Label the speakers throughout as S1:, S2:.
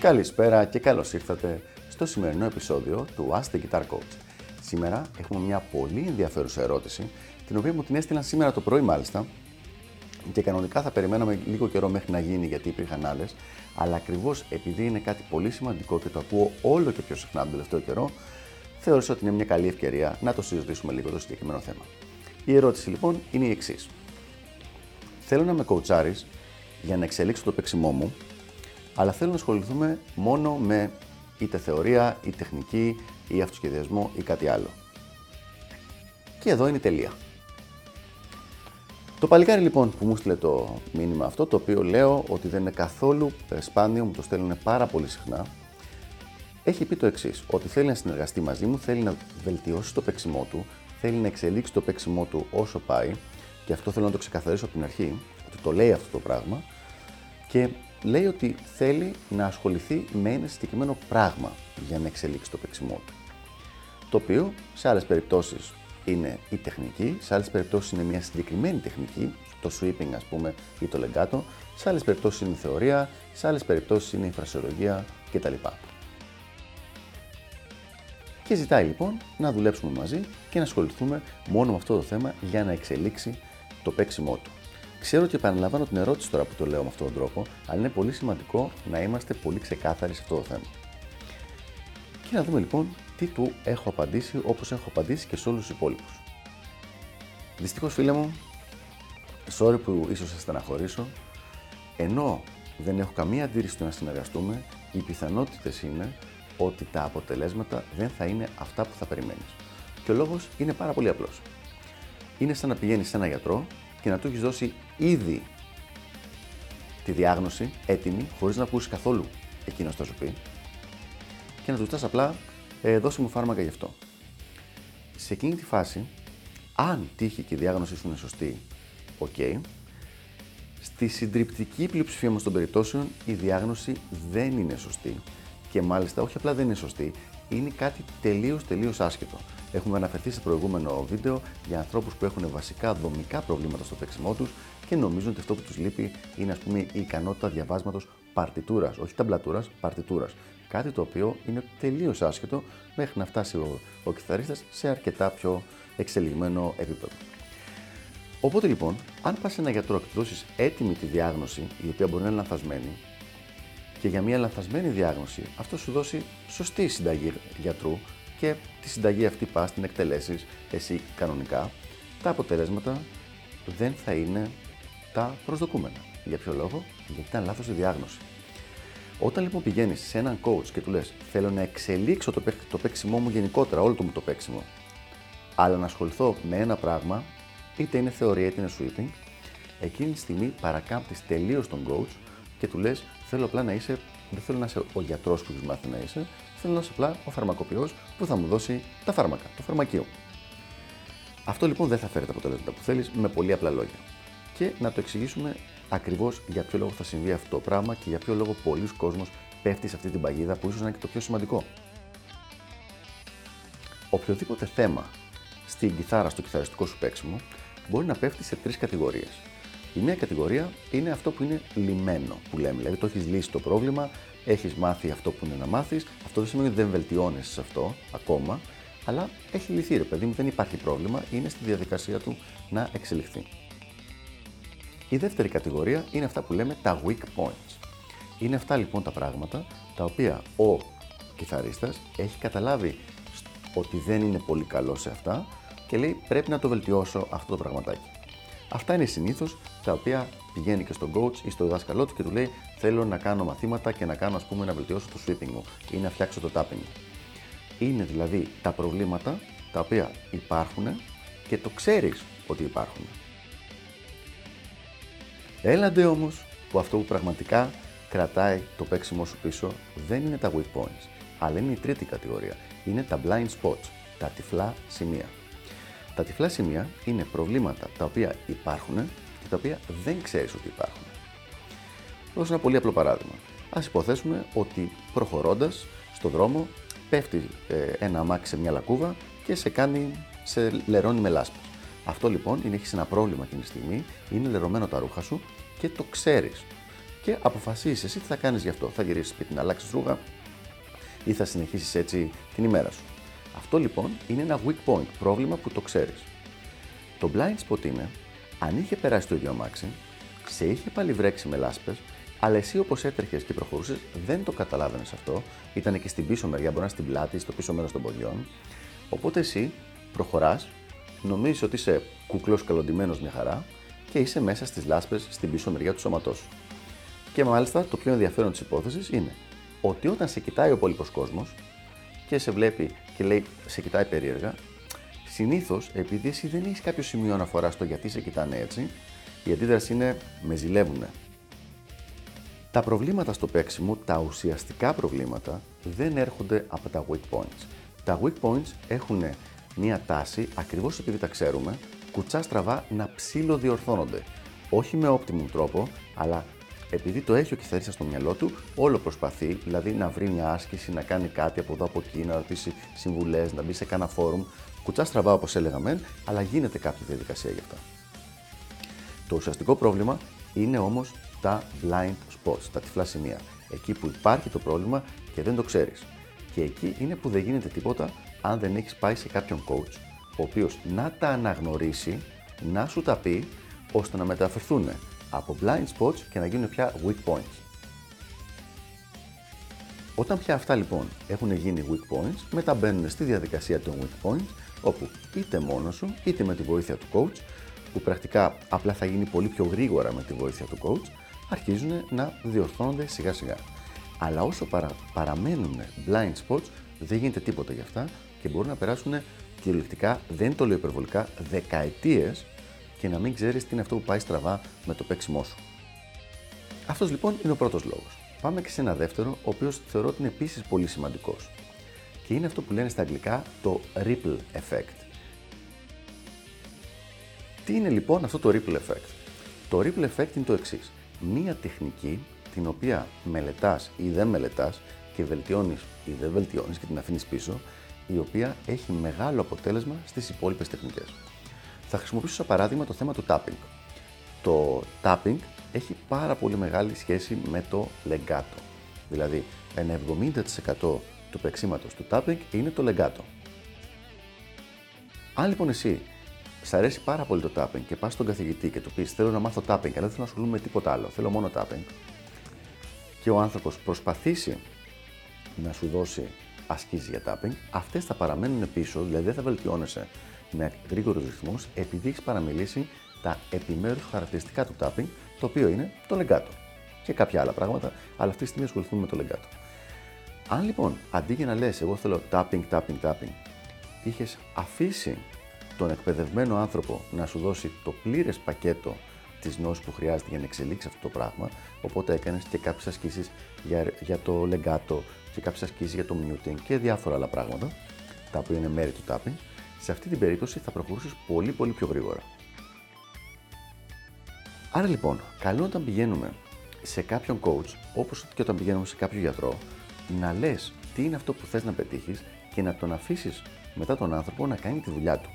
S1: Καλησπέρα και καλώς ήρθατε στο σημερινό επεισόδιο του Ask the Guitar Coach. Σήμερα έχουμε μια πολύ ενδιαφέρουσα ερώτηση, την οποία μου την έστειλαν σήμερα το πρωί μάλιστα και κανονικά θα περιμέναμε λίγο καιρό μέχρι να γίνει γιατί υπήρχαν άλλες, αλλά ακριβώς επειδή είναι κάτι πολύ σημαντικό και το ακούω όλο και πιο συχνά τον τελευταίο καιρό, θεώρησα ότι είναι μια καλή ευκαιρία να το συζητήσουμε λίγο το συγκεκριμένο θέμα. Η ερώτηση λοιπόν είναι η εξής. Θέλω να με κοουτσάρεις για να εξελίξω το παίξιμό μου αλλά θέλω να ασχοληθούμε μόνο με είτε θεωρία, ή τεχνική, ή αυτοσχεδιασμό ή κάτι άλλο. Και εδώ είναι η τελεία. Το παλικάρι λοιπόν που μου στείλε το μήνυμα αυτό, το οποίο λέω ότι δεν είναι καθόλου σπάνιο, μου το στέλνουν πάρα πολύ συχνά, έχει πει το εξής: Ότι θέλει να συνεργαστεί μαζί μου, θέλει να βελτιώσει το παίξιμό του, θέλει να εξελίξει το παίξιμό του όσο πάει, και αυτό θέλω να το ξεκαθαρίσω από την αρχή, ότι το λέει αυτό το πράγμα, και λέει ότι θέλει να ασχοληθεί με ένα συγκεκριμένο πράγμα για να εξελίξει το παίξιμό του. Το οποίο σε άλλες περιπτώσεις είναι η τεχνική, σε άλλες περιπτώσεις είναι μια συγκεκριμένη τεχνική, το sweeping ας πούμε ή το legato, σε άλλες περιπτώσεις είναι η θεωρία, σε άλλες περιπτώσεις είναι η φρασιολογία κτλ. Και ζητάει λοιπόν να δουλέψουμε μαζί και να ασχοληθούμε μόνο με αυτό το θέμα για να εξελίξει το παίξιμό του. Ξέρω ότι επαναλαμβάνω την ερώτηση τώρα που το λέω με αυτόν τον τρόπο, αλλά είναι πολύ σημαντικό να είμαστε πολύ ξεκάθαροι σε αυτό το θέμα. Και να δούμε λοιπόν τι του έχω απαντήσει όπως έχω απαντήσει και σε όλους τους υπόλοιπους. Δυστυχώς φίλε μου, sorry που ίσως σας στεναχωρήσω, ενώ δεν έχω καμία αντίρρηση να συνεργαστούμε, οι πιθανότητες είναι ότι τα αποτελέσματα δεν θα είναι αυτά που θα περιμένεις. Και ο λόγος είναι πάρα πολύ απλός. Είναι σαν να πηγαίνεις σε ένα γιατρό και να του έχεις δώσει ήδη τη διάγνωση έτοιμη, χωρίς να ακούσεις καθόλου εκείνος θα σου πει, και να του ζητάς απλά ε, δώσε μου φάρμακα γι' αυτό. Σε εκείνη τη φάση, αν τύχει και η διάγνωση σου είναι σωστή, οκ, στη συντριπτική πλειοψηφία μα των περιπτώσεων η διάγνωση δεν είναι σωστή. Και μάλιστα, όχι απλά δεν είναι σωστή, είναι κάτι τελείως τελείως άσχετο. Έχουμε αναφερθεί σε προηγούμενο βίντεο για ανθρώπους που έχουν βασικά δομικά προβλήματα στο παίξιμό τους και νομίζουν ότι αυτό που τους λείπει είναι, ας πούμε, η ικανότητα διαβάσματος παρτιτούρας, όχι ταμπλατούρας, παρτιτούρας. Κάτι το οποίο είναι τελείως άσχετο μέχρι να φτάσει ο, ο κιθαρίστας σε αρκετά πιο εξελιγμένο επίπεδο. Οπότε λοιπόν, αν πας σε ένα γιατρό και του δώσεις έτοιμη τη διάγνωση, η οποία μπορεί να είναι λανθασμένη, και για μια λανθασμένη διάγνωση αυτό σου δώσει σωστή συνταγή γιατρού και τη συνταγή αυτή πας την εκτελέσεις εσύ κανονικά, τα αποτελέσματα δεν θα είναι τα προσδοκούμενα. Για ποιο λόγο, γιατί ήταν λάθος η διάγνωση. Όταν λοιπόν πηγαίνεις σε έναν coach και του λες: Θέλω να εξελίξω το, το παίξιμό μου γενικότερα, όλο το μου το παίξιμο, αλλά να ασχοληθώ με ένα πράγμα, είτε είναι θεωρία είτε είναι sweeping, εκείνη τη στιγμή παρακάμπτεις τελείως τον coach και του λες: Θέλω απλά να είσαι, δεν θέλω να είσαι ο γιατρός που έχει μάθει να είσαι, θέλω να είσαι απλά ο φαρμακοποιός που θα μου δώσει τα φάρμακα, το φαρμακείο. Αυτό λοιπόν δεν θα φέρει τα αποτελέσματα που θέλεις με πολύ απλά λόγια. Και να το εξηγήσουμε ακριβώς για ποιο λόγο θα συμβεί αυτό το πράγμα και για ποιο λόγο πολλοί κόσμος πέφτει σε αυτή την παγίδα που ίσως είναι και το πιο σημαντικό. Οποιοδήποτε θέμα στην κιθάρα, στο κιθαριστικό σου παίξιμο, μπορεί να πέφτει σε τρεις κατηγορίες. Η μία κατηγορία είναι αυτό που είναι λιμένο, που λέμε. Δηλαδή, το έχεις λύσει το πρόβλημα, έχεις μάθει αυτό που είναι να μάθεις. Αυτό δεν σημαίνει ότι δεν βελτιώνεσαι σε αυτό ακόμα, αλλά έχει λυθεί, ρε παιδί μου, δεν υπάρχει πρόβλημα, είναι στη διαδικασία του να εξελιχθεί. Η δεύτερη κατηγορία είναι αυτά που λέμε τα weak points. Είναι αυτά λοιπόν τα πράγματα τα οποία ο κιθαρίστας έχει καταλάβει ότι δεν είναι πολύ καλό σε αυτά και λέει πρέπει να το βελτιώσω αυτό το πραγματάκι. Αυτά είναι συνήθως τα οποία πηγαίνει και στον coach ή στο δάσκαλό του και του λέει: Θέλω να κάνω μαθήματα και να κάνω, ας πούμε, να βελτιώσω το sweeping μου ή να φτιάξω το tapping μου. Είναι δηλαδή τα προβλήματα τα οποία υπάρχουν και το ξέρεις ότι υπάρχουν. Έλαντε όμως που αυτό που πραγματικά κρατάει το παίξιμο σου πίσω δεν είναι τα weak points, αλλά είναι η τρίτη κατηγορία. Είναι τα blind spots, τα τυφλά σημεία. Τα τυφλά σημεία είναι προβλήματα τα οποία υπάρχουν και τα οποία δεν ξέρεις ότι υπάρχουν. Δώσω ένα πολύ απλό παράδειγμα. Α υποθέσουμε ότι προχωρώντας στον δρόμο πέφτει ε, ένα αμάξι σε μια λακκούβα και σε κάνει, σε λερώνει με λάσπες. Αυτό λοιπόν είναι έχεις ένα πρόβλημα εκείνη τη στιγμή, είναι λερωμένο τα ρούχα σου και το ξέρεις. Και αποφασίζεις εσύ τι θα κάνεις γι' αυτό. Θα γυρίσεις σπίτι να αλλάξεις ρούχα ή θα συνεχίσεις έτσι την ημέρα σου. Αυτό λοιπόν είναι ένα weak point, πρόβλημα που το ξέρεις. Το blind spot είναι αν είχε περάσει το ίδιο αμάξι, σε είχε πάλι βρέξει με λάσπες, αλλά εσύ όπως έτρεχες και προχωρούσες δεν το καταλάβαινες αυτό. Ήταν και στην πίσω μεριά, μπορεί να στην πλάτη, στο πίσω μέρος των ποδιών. Οπότε εσύ προχωράς, νομίζεις ότι είσαι κουκλός καλοντημένος μια χαρά και είσαι μέσα στις λάσπες στην πίσω μεριά του σώματός σου. Και μάλιστα το πιο ενδιαφέρον της υπόθεσης είναι ότι όταν σε κοιτάει ο υπόλοιπος κόσμος και σε βλέπει και λέει, σε κοιτάει περίεργα, συνήθως επειδή εσύ δεν έχεις κάποιο σημείο αναφορά στο γιατί σε κοιτάνε έτσι, η αντίδραση είναι με ζηλεύουνε. Τα προβλήματα στο παίξιμο, τα ουσιαστικά προβλήματα, δεν έρχονται από τα weak points. Τα weak points έχουν μία τάση, ακριβώς επειδή τα ξέρουμε, κουτσά στραβά να ψηλοδιορθώνονται. Όχι με optimum τρόπο, αλλά επειδή το έχει ο κιθαρίστας στο μυαλό του, όλο προσπαθεί, δηλαδή να βρει μια άσκηση, να κάνει κάτι από εδώ από εκεί, να ρωτήσει συμβουλές, να μπει σε κάνα φόρουμ. Κουτσά στραβά όπως έλεγα μεν, αλλά γίνεται κάποια διαδικασία γι' αυτά. Το ουσιαστικό πρόβλημα είναι όμως τα blind spots, τα τυφλά σημεία. Εκεί που υπάρχει το πρόβλημα και δεν το ξέρεις. Και εκεί είναι που δεν γίνεται τίποτα αν δεν έχεις πάει σε κάποιον coach, ο οποίος να τα αναγνωρίσει, να σου τα πει, ώστε να μεταφερθούν από blind spots και να γίνουν πια weak points. Όταν πια αυτά λοιπόν έχουν γίνει weak points, μετά μπαίνουν στη διαδικασία των weak points, όπου είτε μόνος σου, είτε με τη βοήθεια του coach, που πρακτικά απλά θα γίνει πολύ πιο γρήγορα με τη βοήθεια του coach, αρχίζουν να διορθώνονται σιγά σιγά. Αλλά όσο παρα, παραμένουν blind spots, δεν γίνεται τίποτα γι' αυτά και μπορούν να περάσουν κυριολεκτικά, δεν το λέω υπερβολικά, δεκαετίες και να μην ξέρεις τι είναι αυτό που πάει στραβά με το παίξιμό σου. Αυτός λοιπόν είναι ο πρώτος λόγος. Πάμε και σε ένα δεύτερο, ο οποίος θεωρώ ότι είναι επίσης πολύ σημαντικός. Και είναι αυτό που λένε στα αγγλικά το ripple effect. Τι είναι λοιπόν αυτό το ripple effect; Το ripple effect είναι το εξής. Μία τεχνική την οποία μελετάς ή δεν μελετάς και βελτιώνεις ή δεν βελτιώνεις και την αφήνεις πίσω, η οποία έχει μεγάλο αποτέλεσμα στις υπόλοιπες τεχνικές. Θα χρησιμοποιήσω σαν παράδειγμα το θέμα του tapping. Το tapping έχει πάρα πολύ μεγάλη σχέση με το legato. Δηλαδή, ένα 70% του παίξήματος του tapping είναι το legato. Αν λοιπόν εσύ σ' αρέσει πάρα πολύ το tapping και πας στον καθηγητή και του πεις: Θέλω να μάθω tapping, αλλά δεν θέλω να ασχολούμαι με τίποτα άλλο, θέλω μόνο tapping, και ο άνθρωπος προσπαθήσει να σου δώσει ασκήσεις για tapping, αυτές θα παραμένουν πίσω, δηλαδή δεν θα βελτιώνεσαι με γρήγορους ρυθμούς επειδή έχεις παραμιλήσει τα επιμέρους χαρακτηριστικά του tapping, το οποίο είναι το legato. Και κάποια άλλα πράγματα, αλλά αυτή τη στιγμή ασχοληθούμε με το legato. Αν λοιπόν αντί για να λες, εγώ θέλω tapping, tapping, tapping, είχες αφήσει τον εκπαιδευμένο άνθρωπο να σου δώσει το πλήρες πακέτο της γνώσης που χρειάζεται για να εξελίξει αυτό το πράγμα, οπότε έκανες και κάποιες ασκήσεις για, για το legato και κάποιες ασκήσεις για το muting και διάφορα άλλα πράγματα, τα οποία είναι μέρη του tapping, σε αυτή την περίπτωση θα προχωρήσεις πολύ πολύ πιο γρήγορα. Άρα λοιπόν, καλό όταν πηγαίνουμε σε κάποιον coach, όπως και όταν πηγαίνουμε σε κάποιο γιατρό, να λες τι είναι αυτό που θες να πετύχεις και να τον αφήσεις μετά τον άνθρωπο να κάνει τη δουλειά του.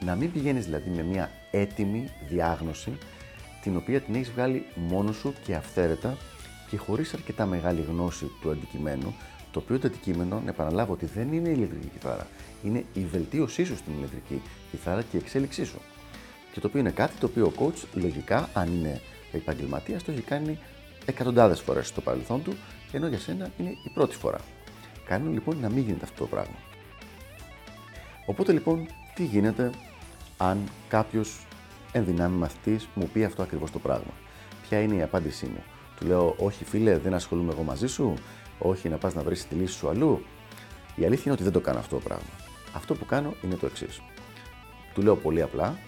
S1: Να μην πηγαίνεις δηλαδή με μια έτοιμη διάγνωση, την οποία την έχεις βγάλει μόνος σου και αυθαίρετα και χωρίς αρκετά μεγάλη γνώση του αντικειμένου, το οποίο το αντικείμενο, να επαναλάβω ότι δεν είναι η ηλεκτρική κιθάρα, είναι η βελτίωσή σου στην ηλεκτρική κιθάρα και η εξέλιξή σου. Και το οποίο είναι κάτι το οποίο ο coach λογικά, αν είναι επαγγελματίας, το έχει κάνει εκατοντάδες φορές στο παρελθόν του, ενώ για σένα είναι η πρώτη φορά. Κάνουν λοιπόν να μην γίνεται αυτό το πράγμα. Οπότε λοιπόν, τι γίνεται αν κάποιος ενδυνάμει μαθητής μου πει αυτό ακριβώς το πράγμα; Ποια είναι η απάντησή μου; Του λέω, Όχι, φίλε, δεν ασχολούμαι εγώ μαζί σου. Όχι, να πας να βρεις τη λύση σου αλλού. Η αλήθεια είναι ότι δεν το κάνω αυτό το πράγμα. Αυτό που κάνω είναι το εξής. Του λέω πολύ απλά,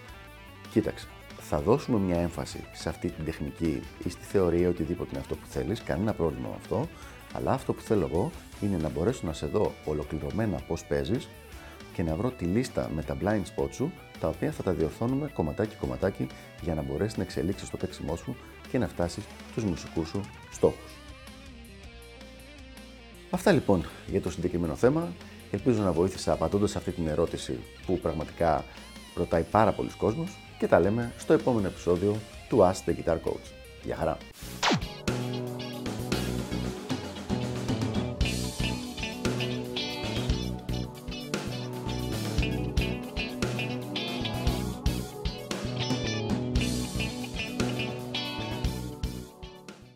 S1: κοίταξε, θα δώσουμε μια έμφαση σε αυτή την τεχνική ή στη θεωρία οτιδήποτε είναι αυτό που θέλεις, κανένα πρόβλημα με αυτό. Αλλά αυτό που θέλω εγώ είναι να μπορέσω να σε δω ολοκληρωμένα πώς παίζεις και να βρω τη λίστα με τα blind spots σου, τα οποία θα τα διορθώνουμε κομματάκι-κομματάκι για να μπορέσεις να εξελίξεις το παίξιμό σου και να φτάσεις στους μουσικούς σου στόχους. Αυτά λοιπόν για το συγκεκριμένο θέμα. Ελπίζω να βοήθησα απαντώντας αυτή την ερώτηση που πραγματικά ρωτάει πάρα πολλοί κόσμος και τα λέμε στο επόμενο επεισόδιο του Ask the Guitar Coach. Γεια χαρά!